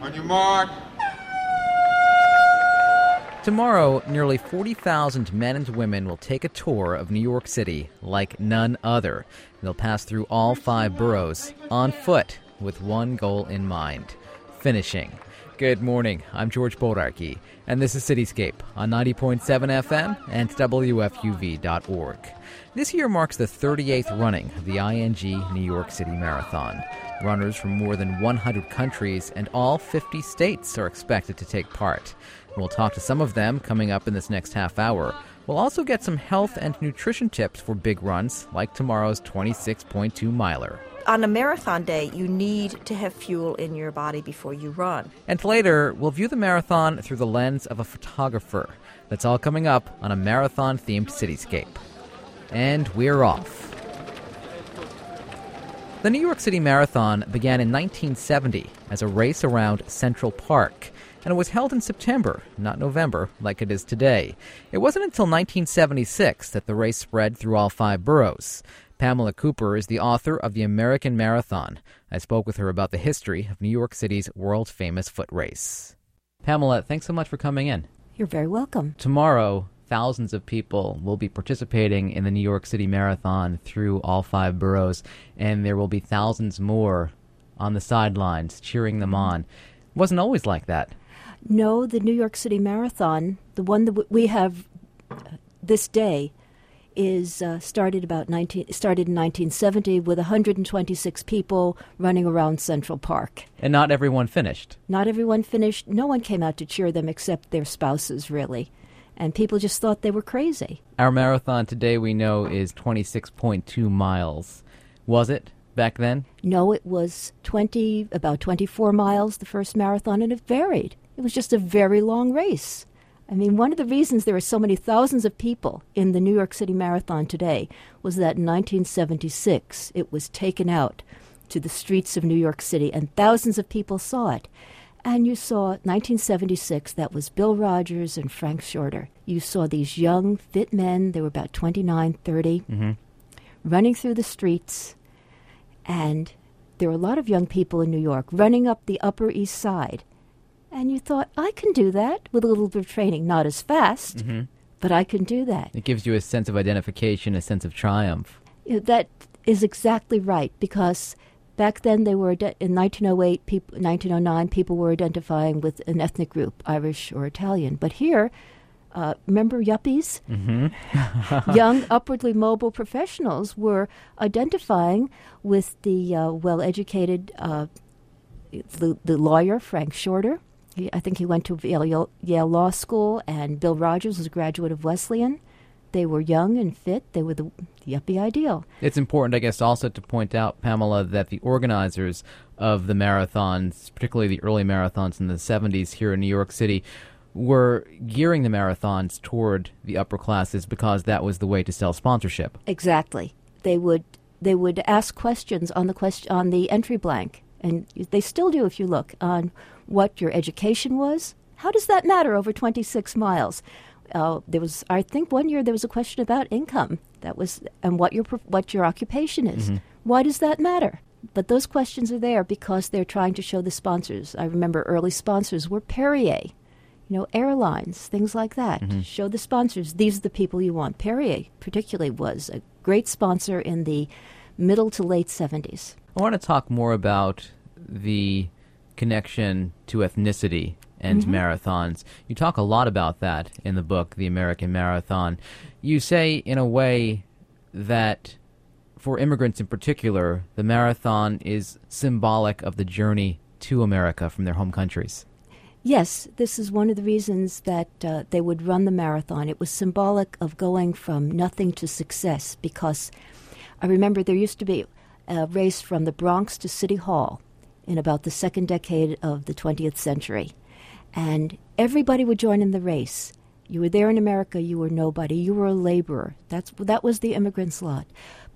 On your mark. Tomorrow, nearly 40,000 men and women will take a tour of New York City like none other. They'll pass through all five boroughs on foot with one goal in mind finishing. Good morning. I'm George Bodarky, and this is Cityscape on 90.7 FM and WFUV.org. This year marks the 38th running of the ING New York City Marathon. Runners from more than 100 countries and all 50 states are expected to take part. We'll talk to some of them coming up in this next half hour. We'll also get some health and nutrition tips for big runs like tomorrow's 26.2 miler. On a marathon day, you need to have fuel in your body before you run. And later, we'll view the marathon through the lens of a photographer. That's all coming up on a marathon themed cityscape. And we're off. The New York City Marathon began in 1970 as a race around Central Park and it was held in September, not November, like it is today. It wasn't until 1976 that the race spread through all five boroughs. Pamela Cooper is the author of The American Marathon. I spoke with her about the history of New York City's world famous foot race. Pamela, thanks so much for coming in. You're very welcome. Tomorrow, thousands of people will be participating in the New York City Marathon through all five boroughs, and there will be thousands more on the sidelines cheering them on. It wasn't always like that. No, the New York City Marathon, the one that we have this day, is uh, started about 19 started in 1970 with 126 people running around Central Park. And not everyone finished. Not everyone finished. No one came out to cheer them except their spouses, really. And people just thought they were crazy. Our marathon today, we know, is 26.2 miles. Was it back then? No, it was 20, about 24 miles, the first marathon, and it varied. It was just a very long race. I mean, one of the reasons there are so many thousands of people in the New York City Marathon today was that in 1976 it was taken out to the streets of New York City and thousands of people saw it. And you saw 1976, that was Bill Rodgers and Frank Shorter. You saw these young, fit men, they were about 29, 30, mm-hmm. running through the streets. And there were a lot of young people in New York running up the Upper East Side and you thought, I can do that with a little bit of training, not as fast, mm-hmm. but I can do that. It gives you a sense of identification, a sense of triumph. You know, that is exactly right because back then they were in 1908 people 1909 people were identifying with an ethnic group irish or italian but here uh, remember yuppies mm-hmm. young upwardly mobile professionals were identifying with the uh, well-educated uh, the, the lawyer frank shorter he, I think he went to Yale, Yale Law School, and Bill Rodgers was a graduate of Wesleyan. They were young and fit. They were the, the yuppie ideal. It's important, I guess, also to point out, Pamela, that the organizers of the marathons, particularly the early marathons in the 70s here in New York City, were gearing the marathons toward the upper classes because that was the way to sell sponsorship. Exactly. They would they would ask questions on the question on the entry blank, and they still do if you look on what your education was. How does that matter over 26 miles? Uh, there was, I think, one year there was a question about income. That was, and what your what your occupation is. Mm-hmm. Why does that matter? But those questions are there because they're trying to show the sponsors. I remember early sponsors were Perrier, you know, airlines, things like that. Mm-hmm. Show the sponsors these are the people you want. Perrier, particularly, was a great sponsor in the middle to late 70s. I want to talk more about the connection to ethnicity and mm-hmm. marathons. You talk a lot about that in the book, The American Marathon. You say, in a way, that for immigrants in particular, the marathon is symbolic of the journey to America from their home countries. Yes, this is one of the reasons that uh, they would run the marathon. It was symbolic of going from nothing to success because I remember there used to be a race from the Bronx to City Hall in about the second decade of the 20th century. And everybody would join in the race. You were there in America, you were nobody. You were a laborer. That's, that was the immigrant's lot.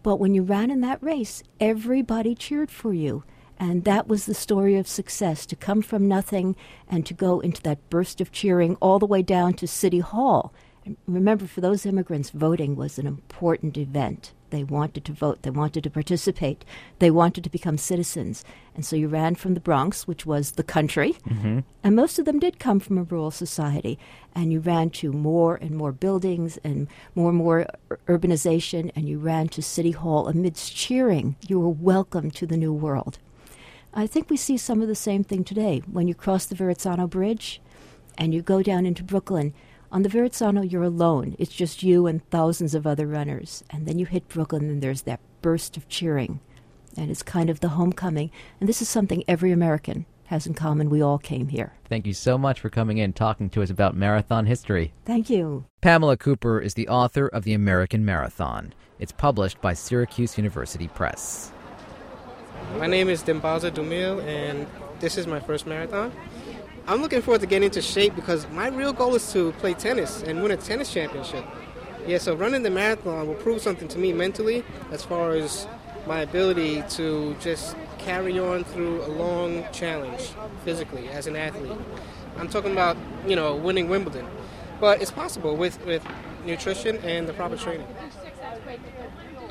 But when you ran in that race, everybody cheered for you. And that was the story of success to come from nothing and to go into that burst of cheering all the way down to City Hall. And remember, for those immigrants, voting was an important event. They wanted to vote. They wanted to participate. They wanted to become citizens. And so you ran from the Bronx, which was the country, mm-hmm. and most of them did come from a rural society. And you ran to more and more buildings and more and more urbanization, and you ran to City Hall amidst cheering. You were welcome to the new world. I think we see some of the same thing today. When you cross the Verrazano Bridge and you go down into Brooklyn, on the Verrazano, you're alone. It's just you and thousands of other runners. And then you hit Brooklyn, and there's that burst of cheering. And it's kind of the homecoming. And this is something every American has in common. We all came here. Thank you so much for coming in talking to us about marathon history. Thank you. Pamela Cooper is the author of The American Marathon. It's published by Syracuse University Press. My name is Dimbaza Dumil, and this is my first marathon. I'm looking forward to getting into shape because my real goal is to play tennis and win a tennis championship. Yeah, so running the marathon will prove something to me mentally as far as my ability to just carry on through a long challenge physically as an athlete. I'm talking about, you know, winning Wimbledon. But it's possible with, with nutrition and the proper training.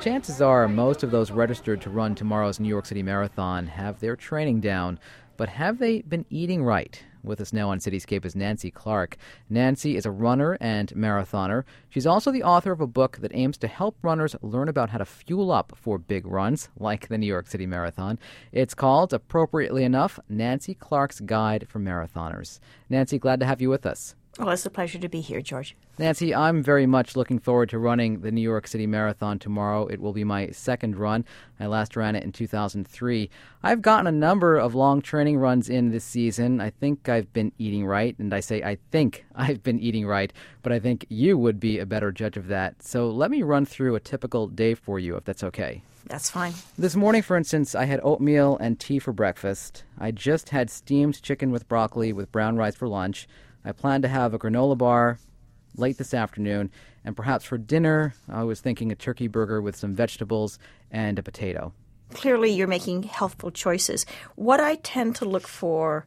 Chances are most of those registered to run tomorrow's New York City Marathon have their training down, but have they been eating right? With us now on Cityscape is Nancy Clark. Nancy is a runner and marathoner. She's also the author of a book that aims to help runners learn about how to fuel up for big runs, like the New York City Marathon. It's called, appropriately enough, Nancy Clark's Guide for Marathoners. Nancy, glad to have you with us. Well, it's a pleasure to be here, George. Nancy, I'm very much looking forward to running the New York City Marathon tomorrow. It will be my second run. I last ran it in 2003. I've gotten a number of long training runs in this season. I think I've been eating right, and I say I think I've been eating right, but I think you would be a better judge of that. So let me run through a typical day for you, if that's okay. That's fine. This morning, for instance, I had oatmeal and tea for breakfast. I just had steamed chicken with broccoli with brown rice for lunch. I plan to have a granola bar late this afternoon, and perhaps for dinner, I was thinking a turkey burger with some vegetables and a potato. Clearly, you're making healthful choices. What I tend to look for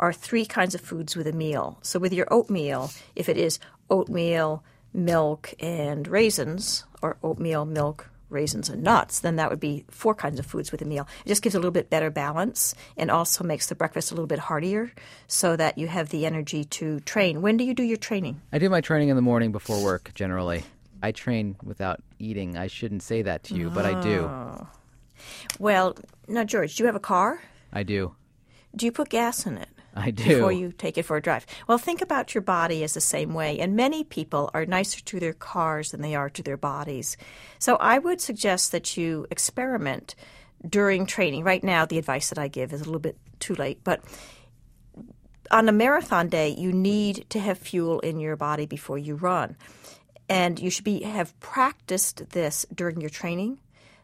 are three kinds of foods with a meal. So, with your oatmeal, if it is oatmeal, milk, and raisins, or oatmeal, milk, raisins and nuts, then that would be four kinds of foods with a meal. It just gives a little bit better balance and also makes the breakfast a little bit heartier so that you have the energy to train. When do you do your training? I do my training in the morning before work, generally. I train without eating. I shouldn't say that to you, oh. but I do. Oh. Well, now, George, do you have a car? I do. Do you put gas in it? I do. Before you take it for a drive. Well, think about your body as the same way. And many people are nicer to their cars than they are to their bodies. So I would suggest that you experiment during training. Right now, the advice that I give is a little bit too late, but on a marathon day, you need to have fuel in your body before you run. And you should be have practiced this during your training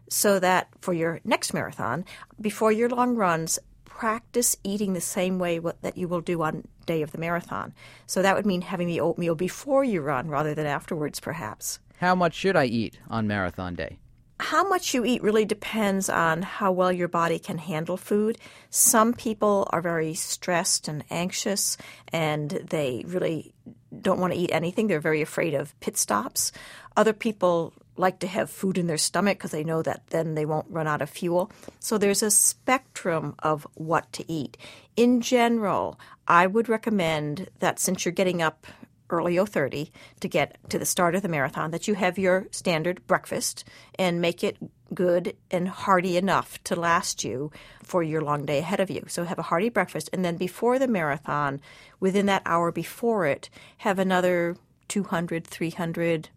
so that for your next marathon, before your long runs, practice eating the same way that you will do on day of the marathon. So that would mean having the oatmeal before you run rather than afterwards, perhaps. How much should I eat on marathon day? How much you eat really depends on how well your body can handle food. Some people are very stressed and anxious and they really don't want to eat anything. They're very afraid of pit stops. Other people like to have food in their stomach because they know that then they won't run out of fuel. So there's a spectrum of what to eat. In general, I would recommend that since you're getting up early 030 to get to the start of the marathon that you have your standard breakfast and make it good and hearty enough to last you for your long day ahead of you. So have a hearty breakfast and then before the marathon, within that hour before it, have another 200, 300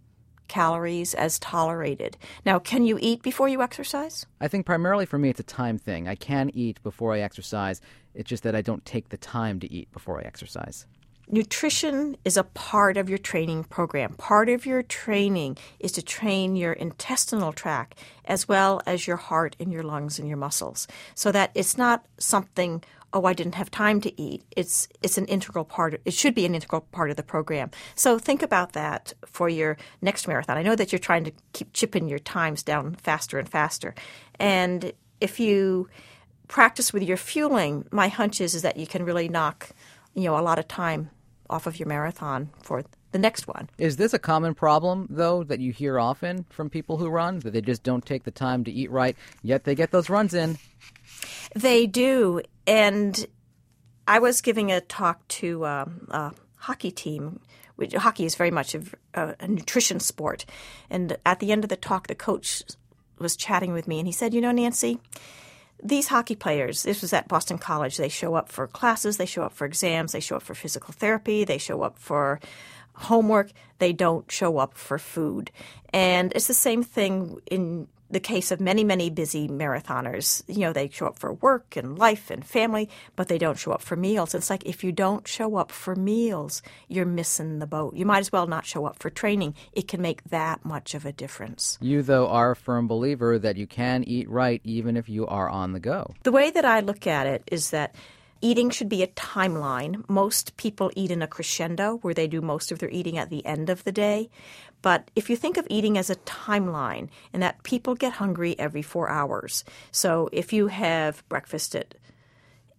calories as tolerated. Now, can you eat before you exercise? I think primarily for me it's a time thing. I can eat before I exercise. It's just that I don't take the time to eat before I exercise. Nutrition is a part of your training program. Part of your training is to train your intestinal tract as well as your heart and your lungs and your muscles so that it's not something oh, I didn't have time to eat. It's it's an integral part. It should be an integral part of the program. So think about that for your next marathon. I know that you're trying to keep chipping your times down faster and faster, and if you practice with your fueling, my hunch is, is that you can really knock you know a lot of time off of your marathon for the next one. Is this a common problem, though, that you hear often from people who run, that they just don't take the time to eat right, yet they get those runs in? They do. And I was giving a talk to um, a hockey team. Which, hockey is very much a, a, a nutrition sport. And at the end of the talk, the coach was chatting with me and he said, You know, Nancy, these hockey players, this was at Boston College, they show up for classes, they show up for exams, they show up for physical therapy, they show up for homework, they don't show up for food. And it's the same thing in the case of many, many busy marathoners. You know, they show up for work and life and family, but they don't show up for meals. It's like if you don't show up for meals, you're missing the boat. You might as well not show up for training. It can make that much of a difference. You, though, are a firm believer that you can eat right even if you are on the go. The way that I look at it is that eating should be a timeline. Most people eat in a crescendo where they do most of their eating at the end of the day. But if you think of eating as a timeline and that people get hungry every four hours. So if you have breakfast at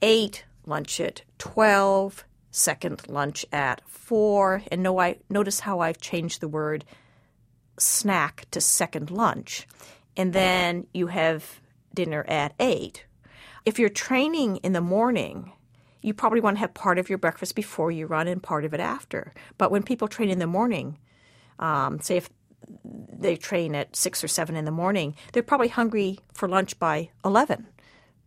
8, lunch at 12, second lunch at 4, and no, I, notice how I've changed the word snack to second lunch. And then you have dinner at 8 if you're training in the morning, you probably want to have part of your breakfast before you run and part of it after. But when people train in the morning, um, say if they train at six or seven in the morning, they're probably hungry for lunch by 11.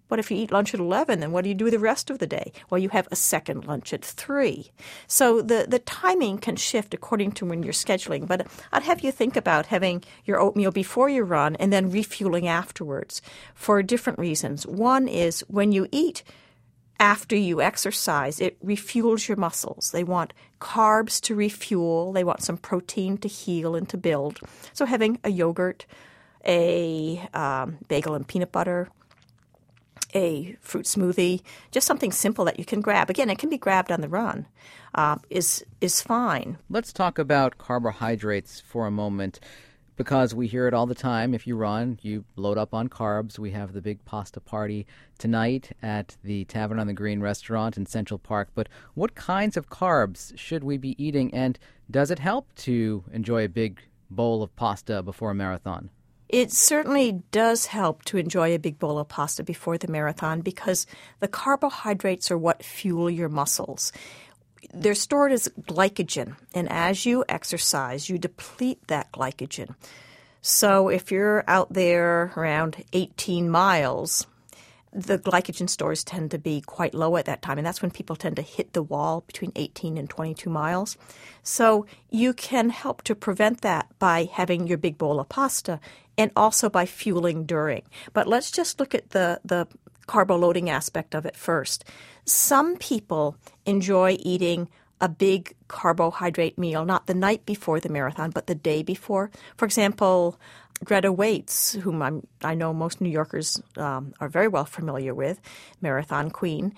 But if you eat lunch at 11, then what do you do the rest of the day? Well, you have a second lunch at 3. So the, the timing can shift according to when you're scheduling. But I'd have you think about having your oatmeal before you run and then refueling afterwards for different reasons. One is when you eat, after you exercise, it refuels your muscles. They want carbs to refuel, they want some protein to heal and to build. So, having a yogurt, a um, bagel and peanut butter, a fruit smoothie, just something simple that you can grab. Again, it can be grabbed on the run. Uh, is is fine. Let's talk about carbohydrates for a moment, because we hear it all the time. If you run, you load up on carbs. We have the big pasta party tonight at the Tavern on the Green restaurant in Central Park. But what kinds of carbs should we be eating, and does it help to enjoy a big bowl of pasta before a marathon? It certainly does help to enjoy a big bowl of pasta before the marathon because the carbohydrates are what fuel your muscles. They're stored as glycogen, and as you exercise, you deplete that glycogen. So if you're out there around 18 miles, the glycogen stores tend to be quite low at that time, and that's when people tend to hit the wall between 18 and 22 miles. So you can help to prevent that by having your big bowl of pasta and also by fueling during. But let's just look at the, the carbo loading aspect of it first. Some people enjoy eating a big carbohydrate meal, not the night before the marathon, but the day before. For example, Greta Waitz, whom I'm, i know most New Yorkers um, are very well familiar with, Marathon Queen,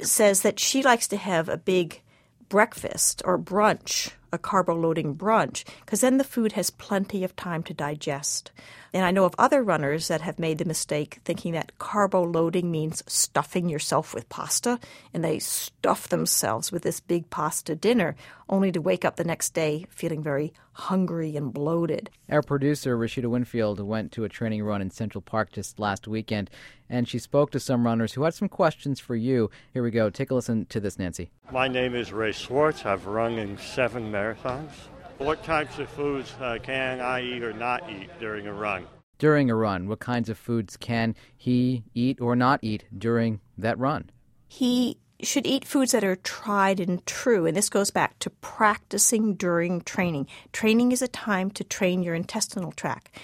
says that she likes to have a big breakfast or brunch, a carbo loading brunch, because then the food has plenty of time to digest. And I know of other runners that have made the mistake thinking that carbo loading means stuffing yourself with pasta, and they stuff themselves with this big pasta dinner, only to wake up the next day feeling very hungry and bloated. Our producer, Rashida Winfield, went to a training run in Central Park just last weekend, and she spoke to some runners who had some questions for you. Here we go. Take a listen to this, Nancy. My name is Ray Swartz. I've run in seven marathons. What types of foods uh, can I eat or not eat during a run? During a run, what kinds of foods can he eat or not eat during that run? He should eat foods that are tried and true. And this goes back to practicing during training. Training is a time to train your intestinal tract.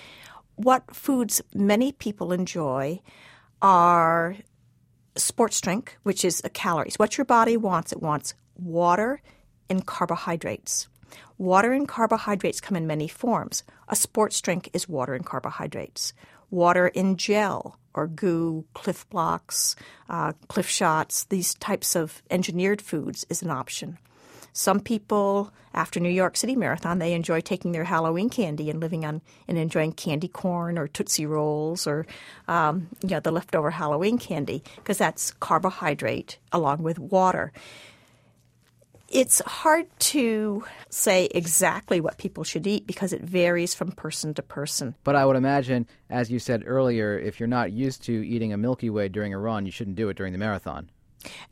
What foods many people enjoy are sports drink, which is calories. What your body wants, it wants water and carbohydrates. Water and carbohydrates come in many forms. A sports drink is water and carbohydrates. Water in gel or goo, Clif Bloks, uh, Clif shots, these types of engineered foods is an option. Some people, after New York City Marathon, they enjoy taking their Halloween candy and living on and enjoying candy corn or Tootsie Rolls or um, you know, the leftover Halloween candy because that's carbohydrate along with water It's hard to say exactly what people should eat because it varies from person to person. But I would imagine, as you said earlier, if you're not used to eating a Milky Way during a run, you shouldn't do it during the marathon.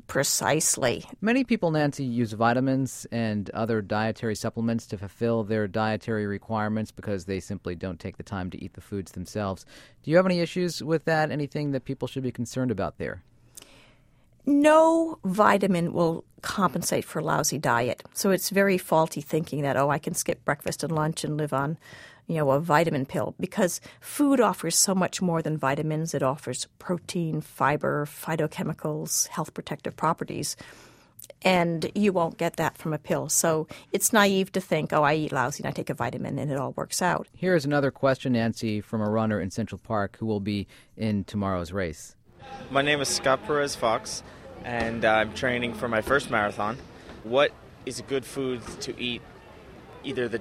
Precisely. Many people, Nancy, use vitamins and other dietary supplements to fulfill their dietary requirements because they simply don't take the time to eat the foods themselves. Do you have any issues with that? Anything that people should be concerned about there? No vitamin will compensate for a lousy diet. So it's very faulty thinking that, oh, I can skip breakfast and lunch and live on you know, a vitamin pill because food offers so much more than vitamins. It offers protein, fiber, phytochemicals, health protective properties. And you won't get that from a pill. So it's naive to think, oh, I eat lousy and I take a vitamin and it all works out. Here's another question, Nancy, from a runner in Central Park who will be in tomorrow's race. My name is Scott Perez Fox, and I'm training for my first marathon. What is a good food to eat either the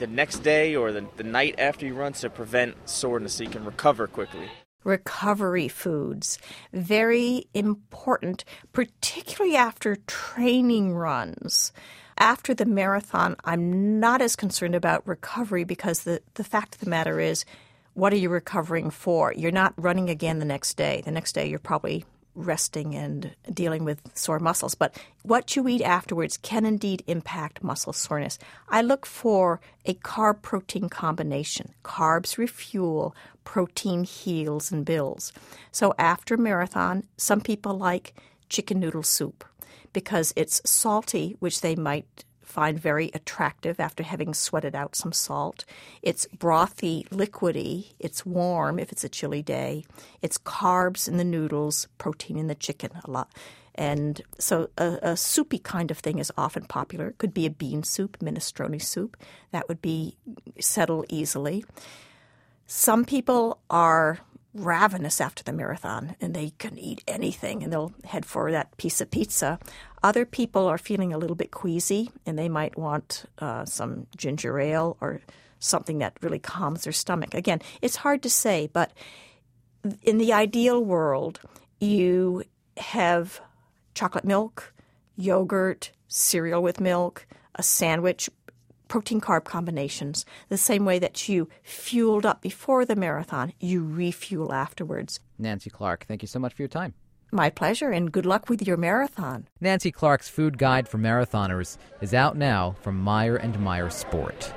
the next day or the, the night after you run to prevent soreness so you can recover quickly. Recovery foods, very important, particularly after training runs. After the marathon, I'm not as concerned about recovery because the, the fact of the matter is, what are you recovering for? You're not running again the next day. The next day, you're probably resting and dealing with sore muscles. But what you eat afterwards can indeed impact muscle soreness. I look for a carb protein combination. Carbs refuel, protein heals and builds. So after marathon, some people like chicken noodle soup because it's salty, which they might find very attractive after having sweated out some salt. It's brothy, liquidy. It's warm if it's a chilly day. It's carbs in the noodles, protein in the chicken a lot. And so a, a, soupy kind of thing is often popular. It could be a bean soup, minestrone soup. That would be settle easily. Some people are ravenous after the marathon and they can eat anything and they'll head for that piece of pizza. Other people are feeling a little bit queasy and they might want uh, some ginger ale or something that really calms their stomach. Again, it's hard to say, but in the ideal world, you have chocolate milk, yogurt, cereal with milk, a sandwich, protein carb combinations. The same way that you fueled up before the marathon, you refuel afterwards. Nancy Clark, thank you so much for your time. My pleasure, and good luck with your marathon. Nancy Clark's food guide for marathoners is out now from Meyer and Meyer Sport.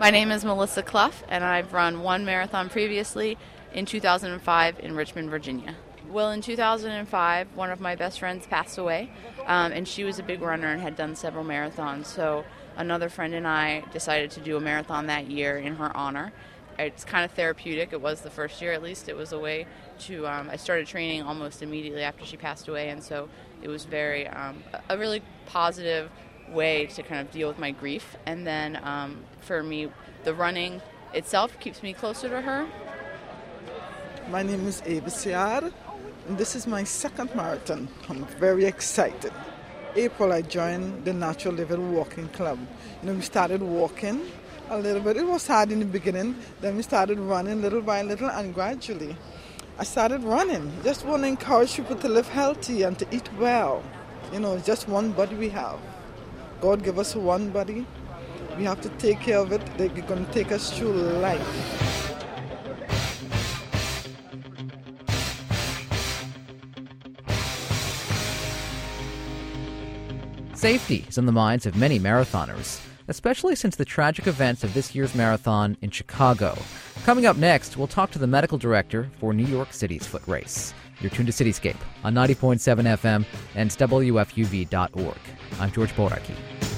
My name is Melissa Clough, and I've run one marathon previously in 2005 in Richmond, Virginia. Well, in 2005, one of my best friends passed away, um, and she was a big runner and had done several marathons. So another friend and I decided to do a marathon that year in her honor. It's kind of therapeutic. It was the first year, at least. It was a way to. Um, I started training almost immediately after she passed away, and so it was very um, a really positive way to kind of deal with my grief. And then um, for me, the running itself keeps me closer to her. My name is Ava Siar. This is my second marathon. I'm very excited. April, I joined the Natural Living Walking Club. You know, we started walking a little bit. It was hard in the beginning. Then we started running little by little, and gradually, I started running. Just want to encourage people to live healthy and to eat well. You know, just one body we have. God give us one body. We have to take care of it. They're going to take us through life. Safety is on the minds of many marathoners, especially since the tragic events of this year's marathon in Chicago. Coming up next, we'll talk to the medical director for New York City's foot race. You're tuned to Cityscape on 90.7 FM and WFUV.org. I'm George Bodarky.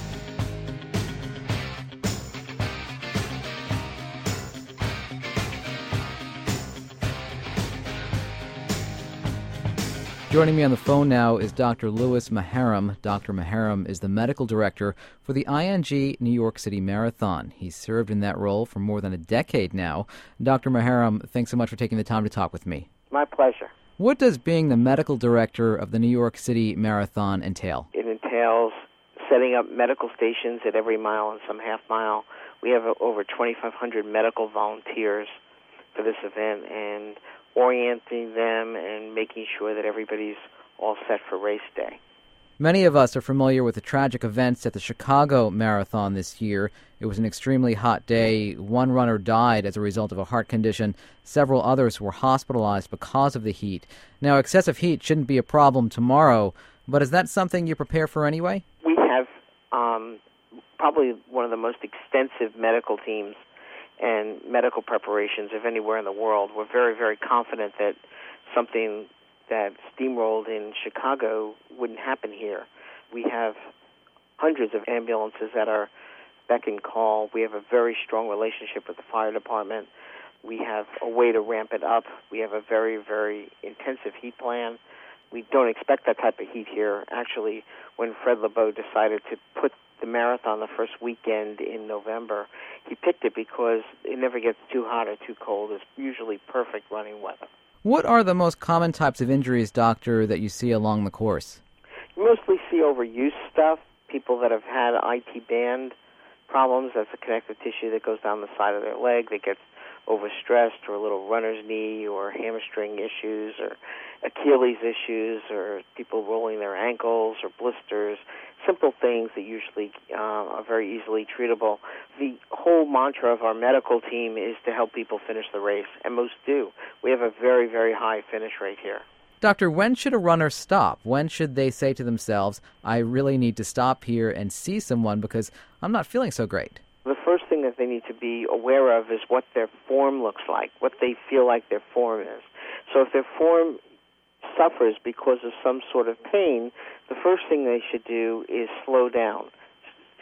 Joining me on the phone now is Dr. Lewis Maharam. Dr. Maharam is the medical director for the ING New York City Marathon. He's served in that role for more than a decade now. Dr. Maharam, thanks so much for taking the time to talk with me. My pleasure. What does being the medical director of the New York City Marathon entail? It entails setting up medical stations at every mile and some half mile. We have over 2,500 medical volunteers for this event, and orienting them and making sure that everybody's all set for race day. Many of us are familiar with the tragic events at the Chicago Marathon this year. It was an extremely hot day. One runner died as a result of a heart condition. Several others were hospitalized because of the heat. Now, excessive heat shouldn't be a problem tomorrow, but is that something you prepare for anyway? We have um, probably one of the most extensive medical teams and medical preparations of anywhere in the world. We're very, very confident that something that steamrolled in Chicago wouldn't happen here. We have hundreds of ambulances that are beck and call. We have a very strong relationship with the fire department. We have a way to ramp it up. We have a very, very intensive heat plan. We don't expect that type of heat here. Actually, when Fred Lebow decided to put the marathon the first weekend in November, he picked it because it never gets too hot or too cold. It's usually perfect running weather. What are the most common types of injuries, doctor, that you see along the course? You mostly see overuse stuff, people that have had IT band problems. That's a connective tissue that goes down the side of their leg that gets overstressed, or a little runner's knee, or hamstring issues, or Achilles issues, or people rolling their ankles, or blisters. Simple things that usually uh, are very easily treatable. The whole mantra of our medical team is to help people finish the race, and most do. We have a very, very high finish rate here. Doctor, when should a runner stop? When should they say to themselves, I really need to stop here and see someone because I'm not feeling so great? The first thing that they need to be aware of is what their form looks like, what they feel like their form is. So if their form suffers because of some sort of pain, the first thing they should do is slow down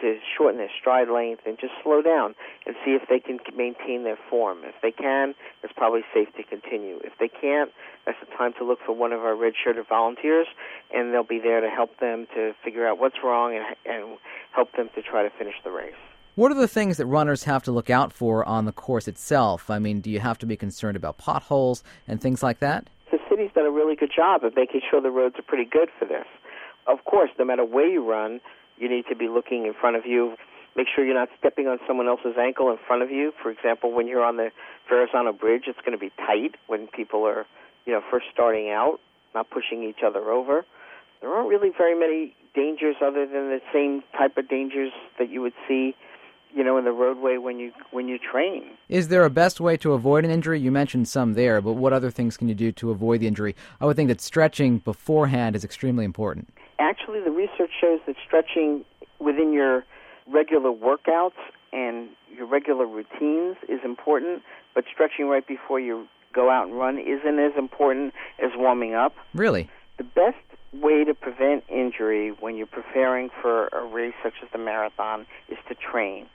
to shorten their stride length and just slow down and see if they can maintain their form. If they can, it's probably safe to continue. If they can't, that's the time to look for one of our red-shirted volunteers, and they'll be there to help them to figure out what's wrong and, and help them to try to finish the race. What are the things that runners have to look out for on the course itself? I mean, do you have to be concerned about potholes and things like that? City's done a really good job of making sure the roads are pretty good for this. Of course, no matter where you run, you need to be looking in front of you. Make sure you're not stepping on someone else's ankle in front of you. For example, when you're on the Verrazano Bridge, it's going to be tight when people are, you know, first starting out, not pushing each other over. There aren't really very many dangers other than the same type of dangers that you would see you know in the roadway when you when you train. Is there a best way to avoid an injury? You mentioned some there, but what other things can you do to avoid the injury? I would think that stretching beforehand is extremely important. Actually, the research shows that stretching within your regular workouts and your regular routines is important, but stretching right before you go out and run isn't as important as warming up. Really? The best way to prevent injury when you're preparing for a race such as the marathon is to train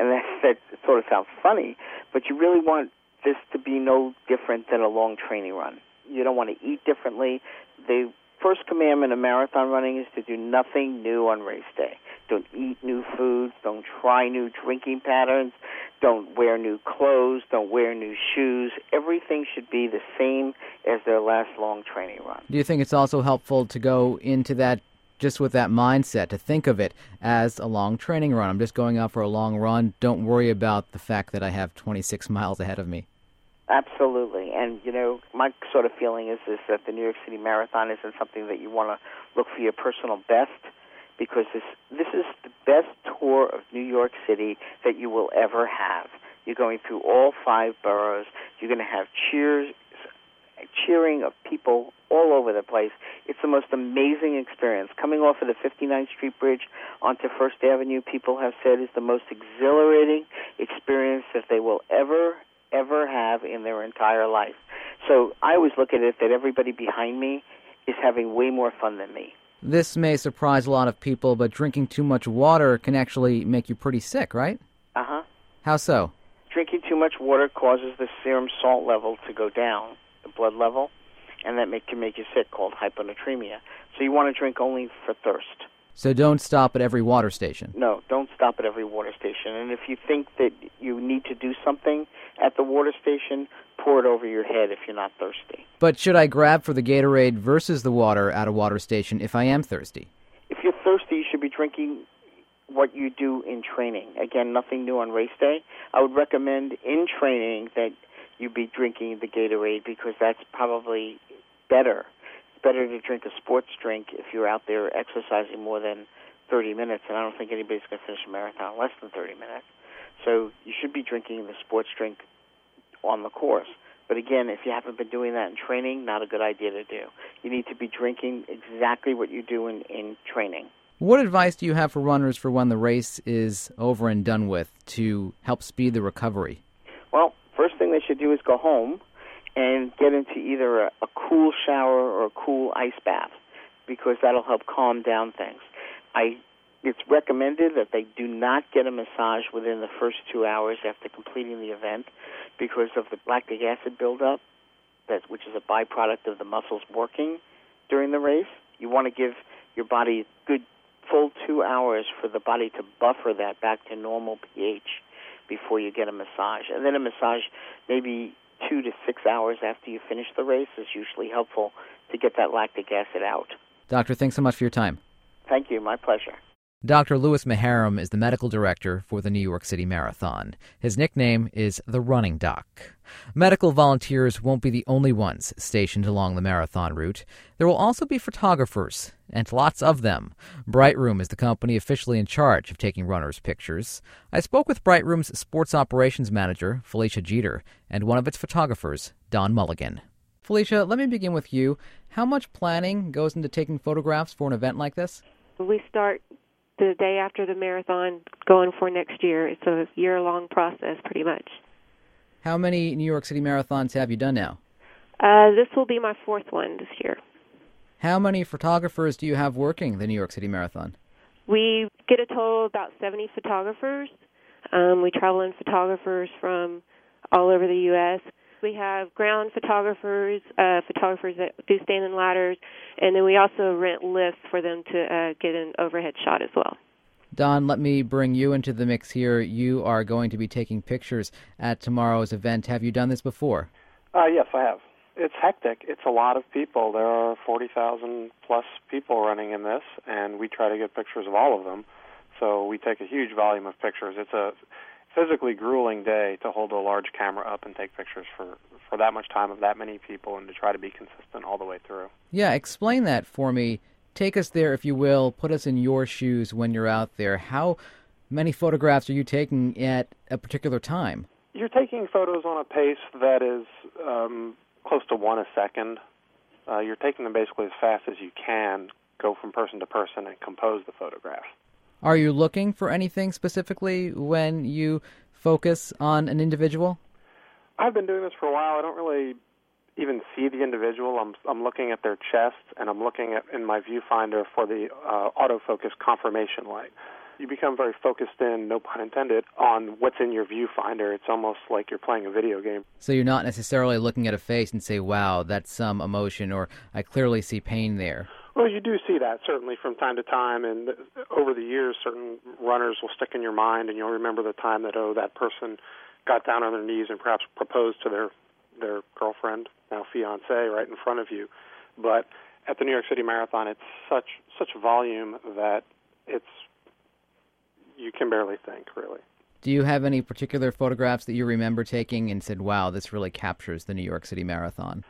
and that, that sort of sounds funny, but you really want this to be no different than a long training run. You don't want to eat differently. The first commandment of marathon running is to do nothing new on race day. Don't eat new foods. Don't try new drinking patterns. Don't wear new clothes. Don't wear new shoes. Everything should be the same as their last long training run. Do you think it's also helpful to go into that just with that mindset to think of it as a long training run. I'm just going out for a long run. Don't worry about the fact that I have 26 miles ahead of me. Absolutely, and you know, my sort of feeling is is that the New York City Marathon isn't something that you want to look for your personal best, because this this is the best tour of New York City that you will ever have. You're going through all five boroughs. You're going to have cheers, cheering of people all over the place. It's the most amazing experience. Coming off of the 59th Street Bridge onto First Avenue, people have said is the most exhilarating experience that they will ever, ever have in their entire life. So I always look at it that everybody behind me is having way more fun than me. This may surprise a lot of people, but drinking too much water can actually make you pretty sick, right? Uh huh. How so? Drinking too much water causes the serum salt level to go down, blood level and that make, can make you sick, called hyponatremia. So you want to drink only for thirst. So don't stop at every water station. No, don't stop at every water station. And if you think that you need to do something at the water station, pour it over your head if you're not thirsty. But should I grab for the Gatorade versus the water at a water station if I am thirsty? If you're thirsty, you should be drinking what you do in training. Again, nothing new on race day. I would recommend in training that you be drinking the Gatorade because that's probably better It's better to drink a sports drink if you're out there exercising more than 30 minutes, and I don't think anybody's going to finish a marathon less than 30 minutes. So you should be drinking the sports drink on the course. But again, if you haven't been doing that in training, not a good idea to do. You need to be drinking exactly what you do in, in training. What advice do you have for runners for when the race is over and done with to help speed the recovery? Well, first thing they should do is go home and get into either a, a cool shower or a cool ice bath because that'll help calm down things. I it's recommended that they do not get a massage within the first two hours after completing the event because of the lactic acid buildup, that which is a byproduct of the muscles working during the race. You want to give your body good full two hours for the body to buffer that back to normal pH before you get a massage. And then a massage maybe two to six hours after you finish the race is usually helpful to get that lactic acid out. Doctor, thanks so much for your time. Thank you. My pleasure. Dr. Lewis Maharam is the medical director for the New York City Marathon. His nickname is the Running Doc. Medical volunteers won't be the only ones stationed along the marathon route. There will also be photographers, and lots of them. Brightroom is the company officially in charge of taking runners' pictures. I spoke with Brightroom's sports operations manager, Felicia Jeter, and one of its photographers, Don Mulligan. Felicia, let me begin with you. How much planning goes into taking photographs for an event like this? We start the day after the marathon going for next year. It's a year long process, pretty much. How many New York City marathons have you done now? Uh, this will be my fourth one this year. How many photographers do you have working the New York City Marathon? We get a total of about 70 photographers. Um, we travel in photographers from all over the U.S. We have ground photographers, uh, photographers that do standing ladders, and then we also rent lifts for them to uh, get an overhead shot as well. Don, let me bring you into the mix here. You are going to be taking pictures at tomorrow's event. Have you done this before? Uh, yes, I have. It's hectic. It's a lot of people. There are 40,000 plus people running in this, and we try to get pictures of all of them. So we take a huge volume of pictures. It's a physically grueling day to hold a large camera up and take pictures for for that much time of that many people and to try to be consistent all the way through. Yeah, explain that for me. Take us there if you will. Put us in your shoes when you're out there. How many photographs are you taking at a particular time? You're taking photos on a pace that is um, close to one a second. Uh, you're taking them basically as fast as you can, go from person to person, and compose the photograph. Are you looking for anything specifically when you focus on an individual? I've been doing this for a while. I don't really even see the individual. I'm I'm looking at their chest and I'm looking at in my viewfinder for the uh, autofocus confirmation light. You become very focused in, no pun intended, on what's in your viewfinder. It's almost like you're playing a video game. So you're not necessarily looking at a face and say, "Wow, that's some emotion," or "I clearly see pain there." Well, you do see that certainly from time to time, and over the years, certain runners will stick in your mind, and you'll remember the time that oh, that person got down on their knees and perhaps proposed to their their girlfriend, now fiance, right in front of you. But at the New York City Marathon, it's such such volume that it's you can barely think, really. Do you have any particular photographs that you remember taking and said, "Wow, this really captures the New York City Marathon"?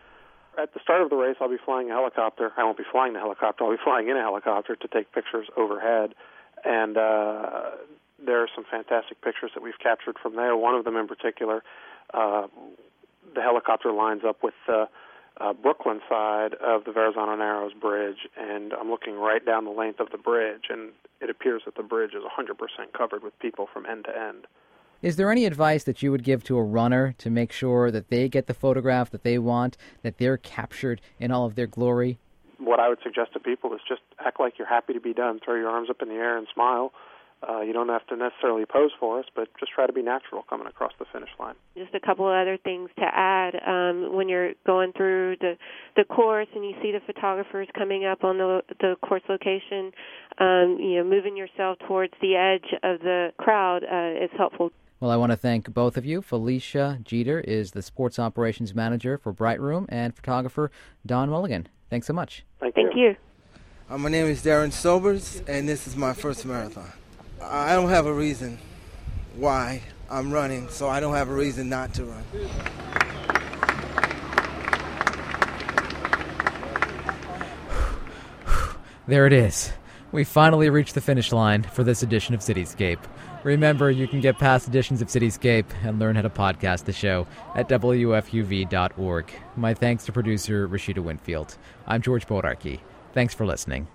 At the start of the race, I'll be flying a helicopter. I won't be flying the helicopter. I'll be flying in a helicopter to take pictures overhead, and uh, there are some fantastic pictures that we've captured from there. One of them in particular, uh, the helicopter lines up with the uh, Brooklyn side of the Verrazano Narrows Bridge, and I'm looking right down the length of the bridge, and it appears that the bridge is 100% covered with people from end to end. Is there any advice that you would give to a runner to make sure that they get the photograph that they want, that they're captured in all of their glory? What I would suggest to people is just act like you're happy to be done. Throw your arms up in the air and smile. Uh, you don't have to necessarily pose for us, but just try to be natural coming across the finish line. Just a couple of other things to add um, when you're going through the the course and you see the photographers coming up on the the course location. Um, you know, moving yourself towards the edge of the crowd uh, is helpful. Well, I want to thank both of you. Felicia Jeter is the sports operations manager for Brightroom, and photographer Don Mulligan. Thanks so much. Thank, Thank you. Uh, my name is Darren Sobers, and this is my first marathon. I don't have a reason why I'm running, so I don't have a reason not to run. There it is. We finally reached the finish line for this edition of Cityscape. Remember, you can get past editions of Cityscape and learn how to podcast the show at WFUV.org. My thanks to producer Rashida Winfield. I'm George Bodarky. Thanks for listening.